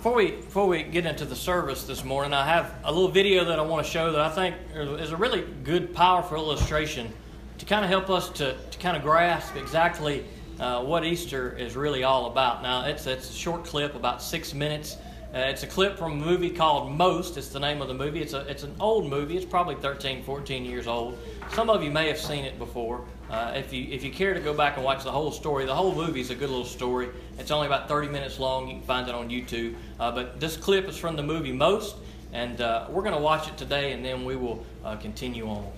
Before we before we get into the service this morning, I have a little video that I want to show that I think is a really good, powerful illustration to kind of help us to, to kind of grasp exactly uh, what Easter is really all about. Now, it's it's a short clip, about six minutes. Uh, it's a clip from a movie called Most. It's the name of the movie. It's a it's an old movie. It's probably 13, 14 years old. Some of you may have seen it before. Uh, if you if you care to go back and watch the whole story, the whole movie is a good little story. It's only about 30 minutes long. You can find it on YouTube. Uh, but this clip is from the movie Most, and uh, we're going to watch it today, and then we will uh, continue on.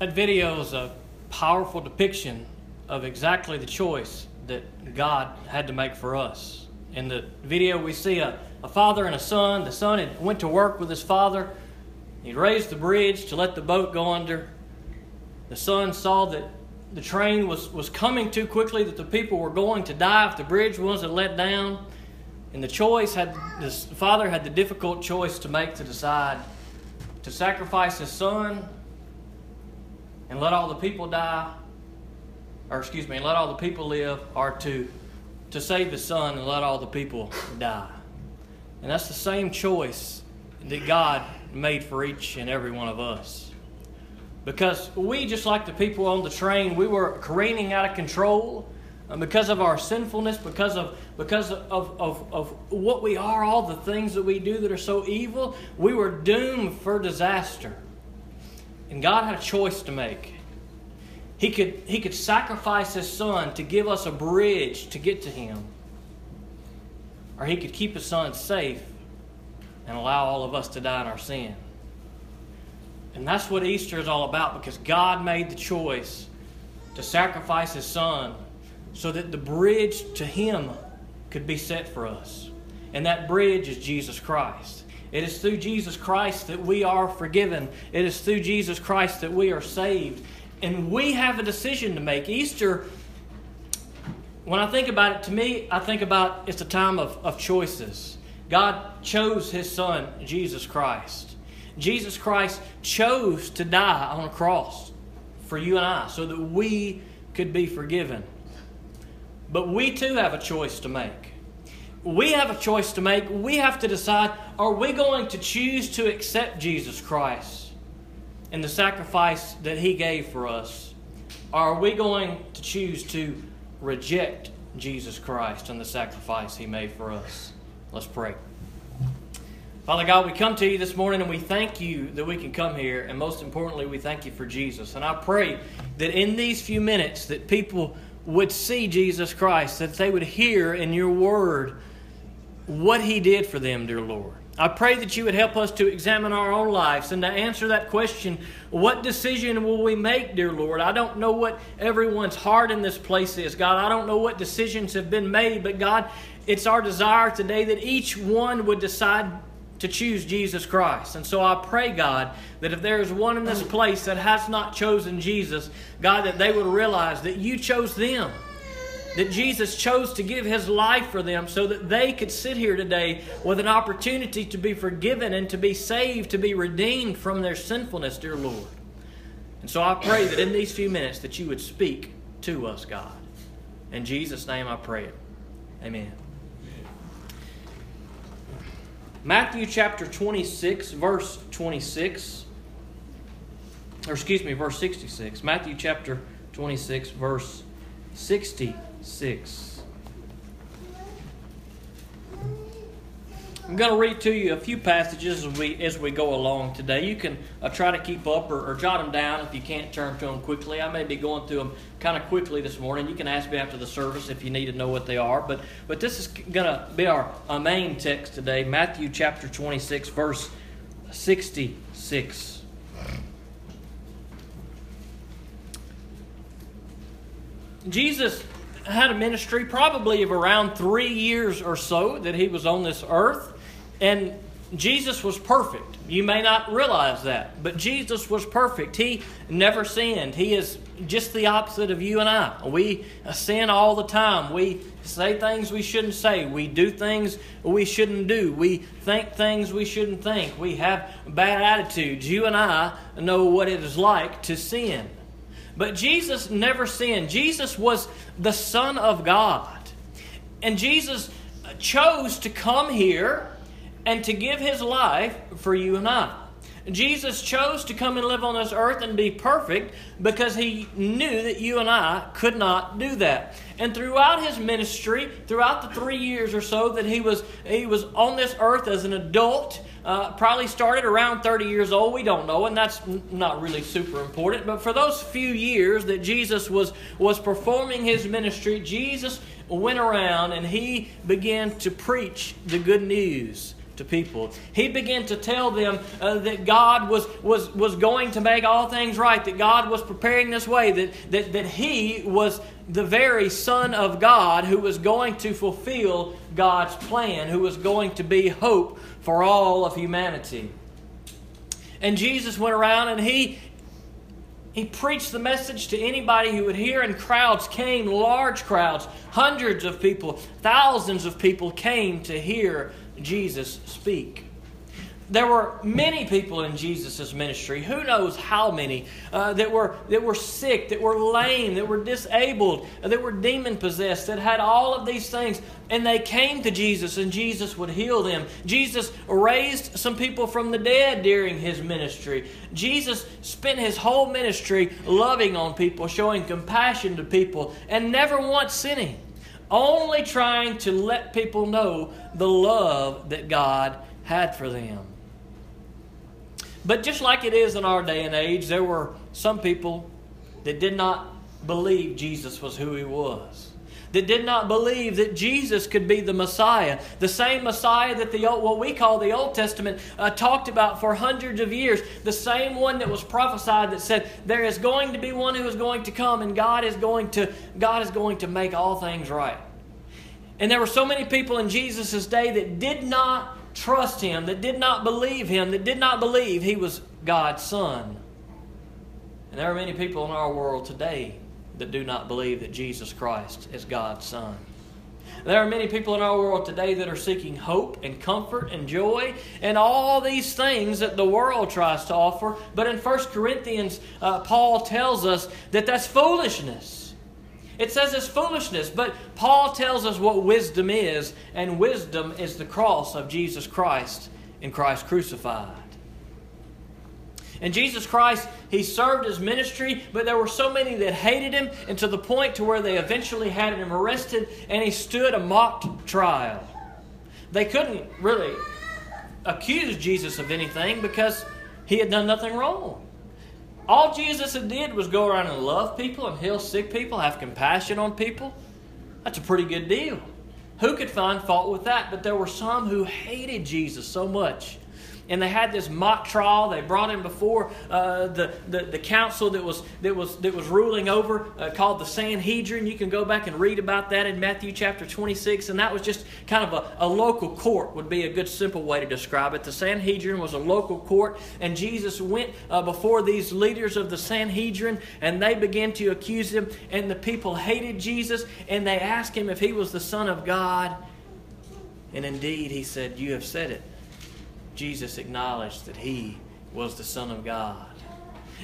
That video is a powerful depiction of exactly the choice that God had to make for us. In the video, we see a, a father and a son. The son had went to work with his father. He raised the bridge to let the boat go under the son saw that the train was, was coming too quickly, that the people were going to die if the bridge wasn't let down. And the choice had the father had the difficult choice to make to decide to sacrifice his son and let all the people die, or excuse me, let all the people live, or to to save his son and let all the people die. And that's the same choice that God made for each and every one of us. Because we, just like the people on the train, we were careening out of control uh, because of our sinfulness, because of because of, of, of what we are, all the things that we do that are so evil, we were doomed for disaster. And God had a choice to make. He could, he could sacrifice his son to give us a bridge to get to him. Or he could keep his son safe and allow all of us to die in our sin. And that's what Easter is all about because God made the choice to sacrifice His Son so that the bridge to Him could be set for us. And that bridge is Jesus Christ. It is through Jesus Christ that we are forgiven. It is through Jesus Christ that we are saved. And we have a decision to make. Easter, when I think about it, to me, I think about it's a time of, of choices. God chose His Son, Jesus Christ. Jesus Christ chose to die on a cross for you and I so that we could be forgiven. But we too have a choice to make. We have a choice to make. We have to decide are we going to choose to accept Jesus Christ and the sacrifice that He gave for us? Are we going to choose to reject Jesus Christ and the sacrifice He made for us? Let's pray. Father God, we come to you this morning and we thank you that we can come here, and most importantly, we thank you for Jesus. And I pray that in these few minutes that people would see Jesus Christ, that they would hear in your word what he did for them, dear Lord. I pray that you would help us to examine our own lives and to answer that question what decision will we make, dear Lord? I don't know what everyone's heart in this place is, God. I don't know what decisions have been made, but God, it's our desire today that each one would decide to choose Jesus Christ. And so I pray, God, that if there is one in this place that has not chosen Jesus, God, that they would realize that you chose them. That Jesus chose to give his life for them so that they could sit here today with an opportunity to be forgiven and to be saved, to be redeemed from their sinfulness, dear Lord. And so I pray that in these few minutes that you would speak to us, God. In Jesus' name I pray it. Amen. Matthew chapter 26, verse 26. Or excuse me, verse 66. Matthew chapter 26, verse 66. I'm going to read to you a few passages as we as we go along today. You can uh, try to keep up or, or, jot them down if you can't turn to them quickly. I may be going through them kind of quickly this morning. You can ask me after the service if you need to know what they are. But but this is going to be our, our main text today, Matthew chapter 26, verse 66. Jesus had a ministry probably of around three years or so that he was on this earth. And Jesus was perfect. You may not realize that, but Jesus was perfect. He never sinned. He is just the opposite of you and I. We sin all the time. We say things we shouldn't say. We do things we shouldn't do. We think things we shouldn't think. We have bad attitudes. You and I know what it is like to sin. But Jesus never sinned. Jesus was the Son of God. And Jesus chose to come here and to give his life for you and I. Jesus chose to come and live on this earth and be perfect because he knew that you and I could not do that. And throughout his ministry, throughout the three years or so that he was he was on this earth as an adult, uh, probably started around 30 years old. We don't know, and that's not really super important. But for those few years that Jesus was was performing his ministry, Jesus went around and he began to preach the good news to people. He began to tell them uh, that God was, was, was going to make all things right, that God was preparing this way, that, that, that He was the very Son of God who was going to fulfill God's plan, who was going to be hope for all of humanity. And Jesus went around and he, he preached the message to anybody who would hear, and crowds came, large crowds, hundreds of people, thousands of people came to hear Jesus speak. There were many people in Jesus' ministry, who knows how many, uh, that, were, that were sick, that were lame, that were disabled, that were demon possessed, that had all of these things. And they came to Jesus, and Jesus would heal them. Jesus raised some people from the dead during his ministry. Jesus spent his whole ministry loving on people, showing compassion to people, and never once sinning only trying to let people know the love that God had for them. But just like it is in our day and age, there were some people that did not believe Jesus was who he was. That did not believe that Jesus could be the Messiah, the same Messiah that the old, what we call the Old Testament uh, talked about for hundreds of years, the same one that was prophesied that said there is going to be one who is going to come, and God is going to God is going to make all things right. And there were so many people in Jesus' day that did not trust him, that did not believe him, that did not believe he was God's son. And there are many people in our world today that do not believe that Jesus Christ is God's son. There are many people in our world today that are seeking hope and comfort and joy and all these things that the world tries to offer. But in 1 Corinthians, uh, Paul tells us that that's foolishness. It says it's foolishness, but Paul tells us what wisdom is, and wisdom is the cross of Jesus Christ and Christ crucified. And Jesus Christ, he served his ministry, but there were so many that hated him, and to the point to where they eventually had him arrested, and he stood a mock trial. They couldn't really accuse Jesus of anything because he had done nothing wrong. All Jesus had did was go around and love people and heal sick people, have compassion on people. That's a pretty good deal. Who could find fault with that? But there were some who hated Jesus so much and they had this mock trial. They brought him before uh, the, the, the council that was that was that was ruling over, uh, called the Sanhedrin. You can go back and read about that in Matthew chapter 26, and that was just kind of a, a local court. Would be a good simple way to describe it. The Sanhedrin was a local court, and Jesus went uh, before these leaders of the Sanhedrin, and they began to accuse him. And the people hated Jesus, and they asked him if he was the Son of God. And indeed, he said, "You have said it." Jesus acknowledged that he was the Son of God.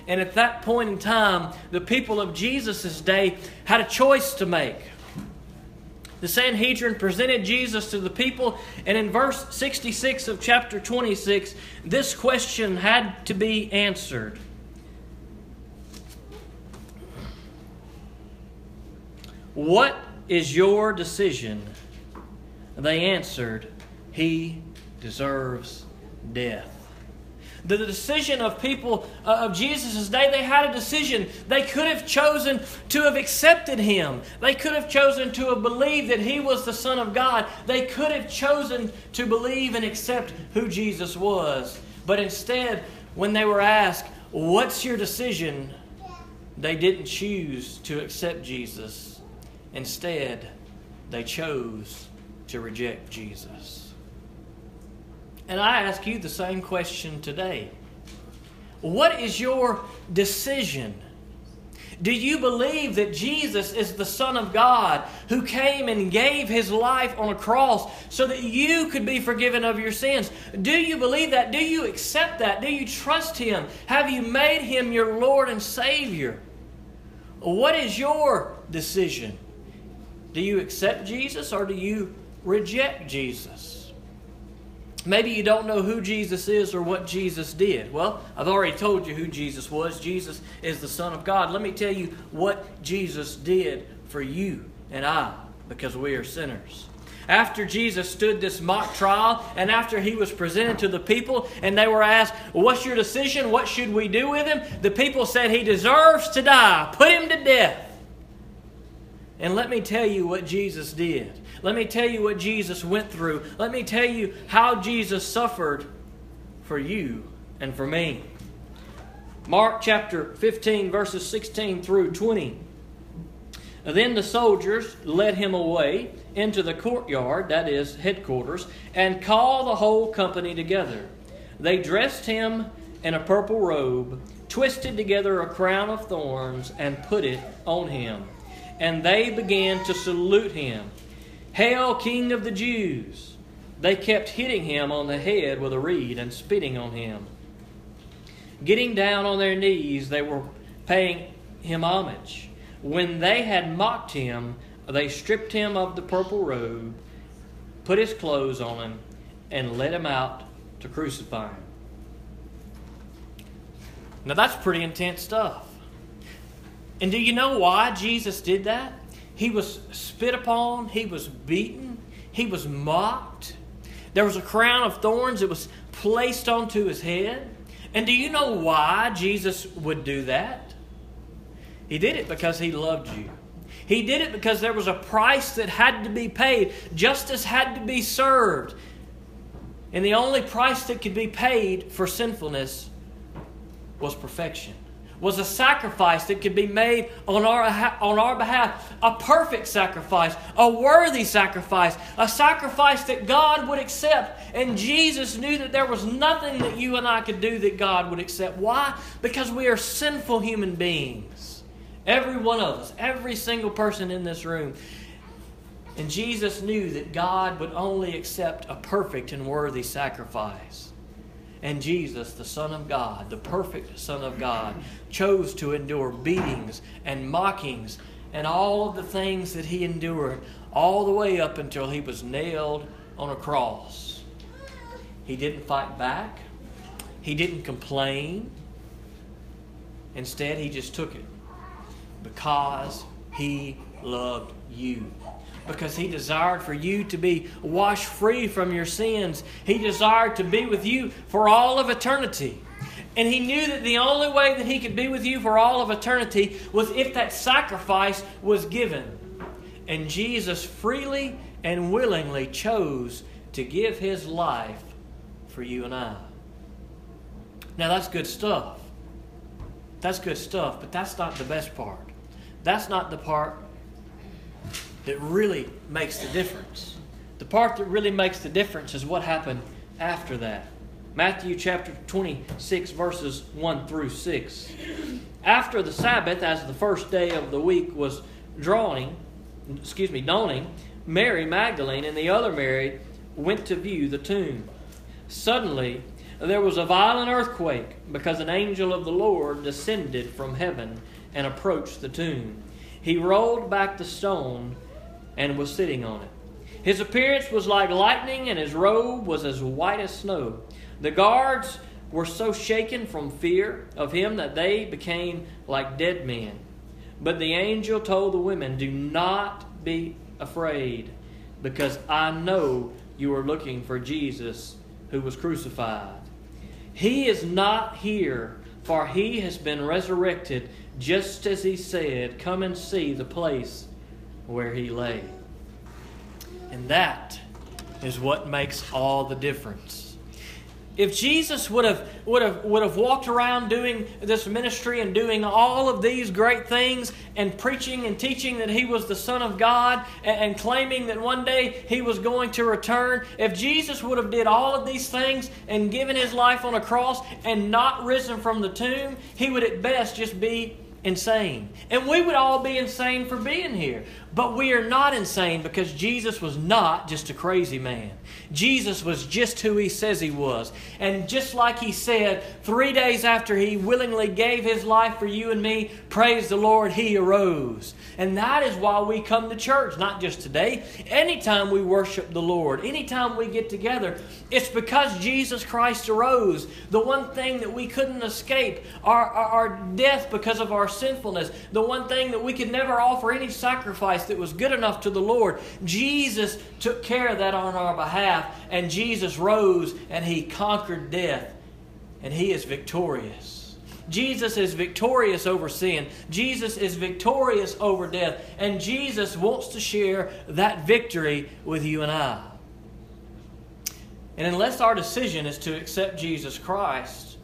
And at that point in time, the people of Jesus' day had a choice to make. The Sanhedrin presented Jesus to the people, and in verse 66 of chapter 26, this question had to be answered. What is your decision? They answered, He deserves death. The, decision of people uh, of Jesus' day, they had a decision. They could have chosen to have accepted him. They could have chosen to have believed that he was the Son of God. They could have chosen to believe and accept who Jesus was. But instead, when they were asked, What's your decision? they didn't choose to accept Jesus. Instead, they chose to reject Jesus. And I ask you the same question today. What is your decision? Do you believe that Jesus is the Son of God who came and gave his life on a cross so that you could be forgiven of your sins? Do you believe that? Do you accept that? Do you trust him? Have you made him your Lord and Savior? What is your decision? Do you accept Jesus or do you reject Jesus. Maybe you don't know who Jesus is or what Jesus did. Well, I've already told you who Jesus was. Jesus is the Son of God. Let me tell you what Jesus did for you and I because we are sinners. After Jesus stood this mock trial and after he was presented to the people and they were asked, What's your decision? What should we do with him? The people said, He deserves to die. Put him to death. And let me tell you what Jesus did. Let me tell you what Jesus went through. Let me tell you how Jesus suffered for you and for me. Mark chapter 15, verses 16 through 20. Then the soldiers led him away into the courtyard, that is, headquarters, and called the whole company together. They dressed him in a purple robe, twisted together a crown of thorns, and put it on him and they began to salute him. Hail, King of the Jews! They kept hitting him on the head with a reed and spitting on him. Getting down on their knees, they were paying him homage. When they had mocked him, they stripped him of the purple robe, put his clothes on him, and led him out to crucify him. Now that's pretty intense stuff. And do you know why Jesus did that? He was spit upon, he was beaten, he was mocked. There was a crown of thorns that was placed onto his head. And do you know why Jesus would do that? He did it because he loved you. He did it because there was a price that had to be paid, justice had to be served. And the only price that could be paid for sinfulness was perfection was a sacrifice that could be made on our, on our behalf. A perfect sacrifice, a worthy sacrifice, a sacrifice that God would accept. And Jesus knew that there was nothing that you and I could do that God would accept. Why? Because we are sinful human beings. Every one of us, every single person in this room. And Jesus knew that God would only accept a perfect and worthy sacrifice. And Jesus, the Son of God, the perfect Son of God, chose to endure beatings and mockings and all of the things that he endured, all the way up until he was nailed on a cross. He didn't fight back, he didn't complain. Instead, he just took it because he loved you because he desired for you to be washed free from your sins. He desired to be with you for all of eternity. And he knew that the only way that he could be with you for all of eternity was if that sacrifice was given. And Jesus freely and willingly chose to give his life for you and I. Now, that's good stuff. That's good stuff, but that's not the best part. That's not the part that really makes the difference. The part that really makes the difference is what happened after that. Matthew chapter 26, verses 1 through 6. After the Sabbath, as the first day of the week was drawing, excuse me, dawning, Mary Magdalene and the other Mary went to view the tomb. Suddenly, there was a violent earthquake because an angel of the Lord descended from heaven and approached the tomb. He rolled back the stone and was sitting on it. His appearance was like lightning, and his robe was as white as snow. The guards were so shaken from fear of him that they became like dead men. But the angel told the women, Do not be afraid, because I know you are looking for Jesus who was crucified. He is not here, for he has been resurrected, just as he said. Come and see the place where he lay. And that is what makes all the difference. If Jesus would have, would, have, would have walked around doing this ministry and doing all of these great things and preaching and teaching that he was the Son of God and, and claiming that one day he was going to return, if Jesus would have did all of these things and given his life on a cross and not risen from the tomb, he would at best just be insane. And we would all be insane for being here. But we are not insane because Jesus was not just a crazy man. Jesus was just who he says he was. And just like he said, three days after he willingly gave his life for you and me, praise the Lord, he arose. And that is why we come to church, not just today. Anytime we worship the Lord, anytime we get together, it's because Jesus Christ arose. The one thing that we couldn't escape, our, our, our death because of our sinfulness, the one thing that we could never offer any sacrifice that was good enough to the Lord. Jesus took care of that on our behalf, and Jesus rose and he conquered death, and he is victorious. Jesus is victorious over sin. Jesus is victorious over death. And Jesus wants to share that victory with you and I. And unless our decision is to accept Jesus Christ,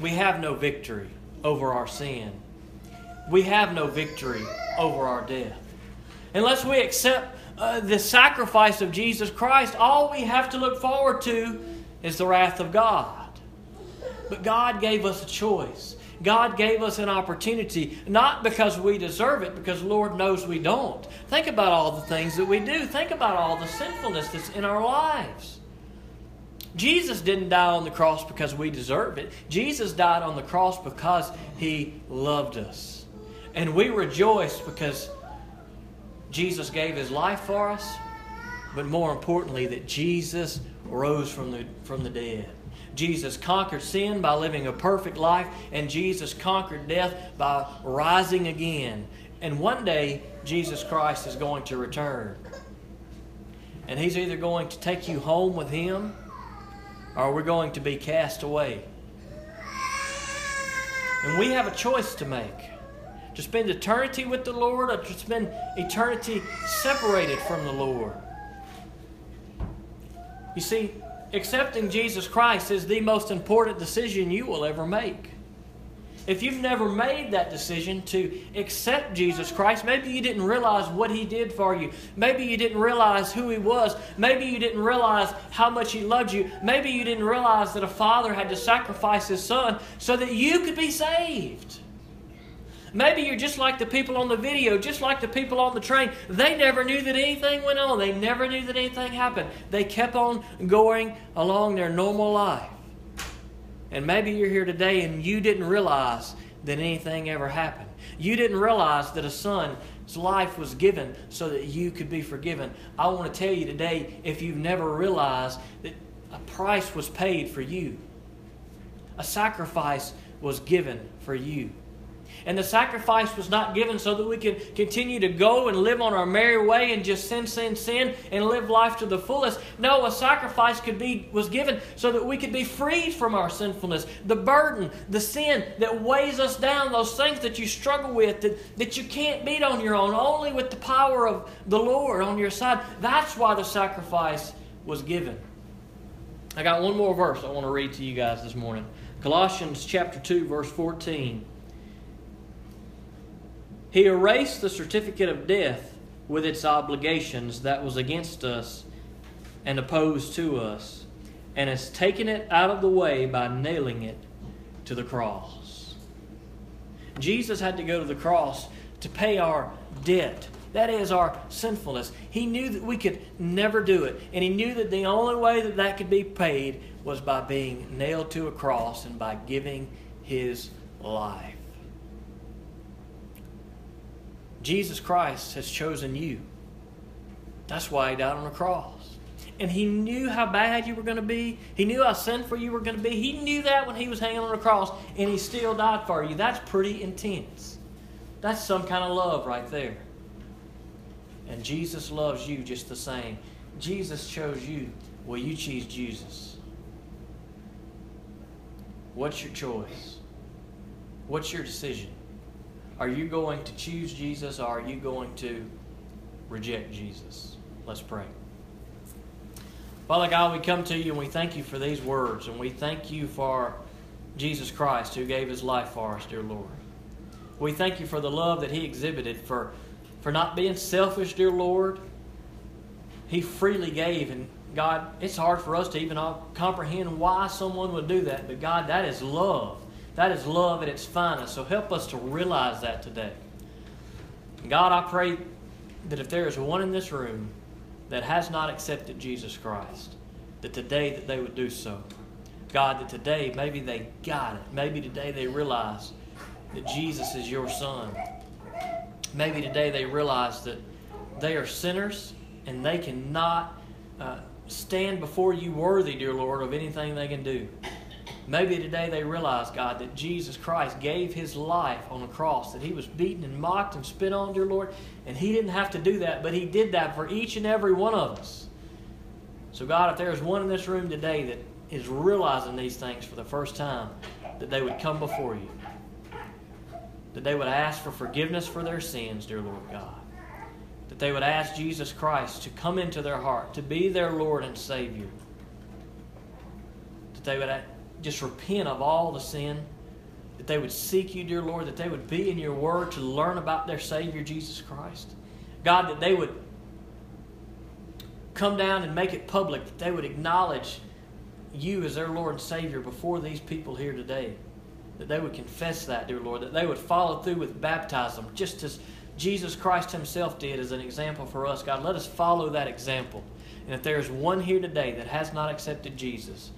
we have no victory over our sin. We have no victory over our death. Unless we accept uh, the sacrifice of Jesus Christ, all we have to look forward to is the wrath of God. But God gave us a choice. God gave us an opportunity, not because we deserve it, because Lord knows we don't. Think about all the things that we do. Think about all the sinfulness that's in our lives. Jesus didn't die on the cross because we deserve it. Jesus died on the cross because he loved us. And we rejoice because Jesus gave his life for us, but more importantly, that Jesus rose from the, from the dead. Jesus conquered sin by living a perfect life, and Jesus conquered death by rising again. And one day, Jesus Christ is going to return. And he's either going to take you home with him, or we're going to be cast away. And we have a choice to make to spend eternity with the Lord or to spend eternity separated from the Lord. You see, accepting Jesus Christ is the most important decision you will ever make. If you've never made that decision to accept Jesus Christ, maybe you didn't realize what He did for you. Maybe you didn't realize who He was. Maybe you didn't realize how much He loved you. Maybe you didn't realize that a father had to sacrifice His son so that you could be saved. Maybe you're just like the people on the video, just like the people on the train. They never knew that anything went on, they never knew that anything happened. They kept on going along their normal life. And maybe you're here today and you didn't realize that anything ever happened. You didn't realize that a son's life was given so that you could be forgiven. I want to tell you today if you've never realized that a price was paid for you, a sacrifice was given for you. And the sacrifice was not given so that we could continue to go and live on our merry way and just sin, sin, sin and live life to the fullest. No, a sacrifice could be was given so that we could be freed from our sinfulness, the burden, the sin that weighs us down, those things that you struggle with that, that you can't beat on your own, only with the power of the Lord on your side. That's why the sacrifice was given. I got one more verse I want to read to you guys this morning. Colossians chapter 2 verse 14. He erased the certificate of death with its obligations that was against us and opposed to us, and has taken it out of the way by nailing it to the cross. Jesus had to go to the cross to pay our debt. That is our sinfulness. He knew that we could never do it, and He knew that the only way that that could be paid was by being nailed to a cross and by giving His life. Jesus Christ has chosen you. That's why He died on the cross. And He knew how bad you were going to be. He knew how sinful you were going to be. He knew that when He was hanging on the cross, and He still died for you. That's pretty intense. That's some kind of love right there. And Jesus loves you just the same. Jesus chose you. Will you choose Jesus? What's your choice? What's your decision? Are you going to choose Jesus or are you going to reject Jesus? Let's pray. Father God, we come to you and we thank you for these words and we thank you for Jesus Christ who gave his life for us, dear Lord. We thank you for the love that he exhibited, for, for not being selfish, dear Lord. He freely gave, and God, it's hard for us to even comprehend why someone would do that, but God, that is love. That is love at its finest. So help us to realize that today. God, I pray that if there is one in this room that has not accepted Jesus Christ, that today that they would do so. God, that today maybe they got it. Maybe today they realize that Jesus is your son. Maybe today they realize that they are sinners and they cannot uh, stand before you worthy, dear Lord, of anything they can do. Maybe today they realize, God, that Jesus Christ gave his life on the cross, that he was beaten and mocked and spit on, dear Lord, and he didn't have to do that, but he did that for each and every one of us. So, God, if there's one in this room today that is realizing these things for the first time, that they would come before you, that they would ask for forgiveness for their sins, dear Lord God, that they would ask Jesus Christ to come into their heart, to be their Lord and Savior, that they would just repent of all the sin, that they would seek you, dear Lord, that they would be in your word to learn about their Savior, Jesus Christ. God, that they would come down and make it public, that they would acknowledge you as their Lord and Savior before these people here today. That they would confess that, dear Lord, that they would follow through with baptism, just as Jesus Christ Himself did as an example for us. God, let us follow that example. And if there's one here today that has not accepted Jesus,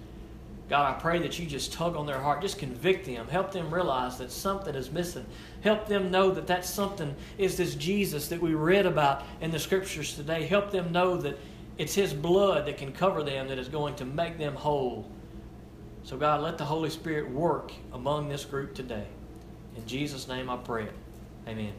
God, I pray that you just tug on their heart, just convict them, help them realize that something is missing. Help them know that that something is this Jesus that we read about in the scriptures today. Help them know that it's His blood that can cover them that is going to make them whole. So, God, let the Holy Spirit work among this group today. In Jesus' name I pray it. Amen.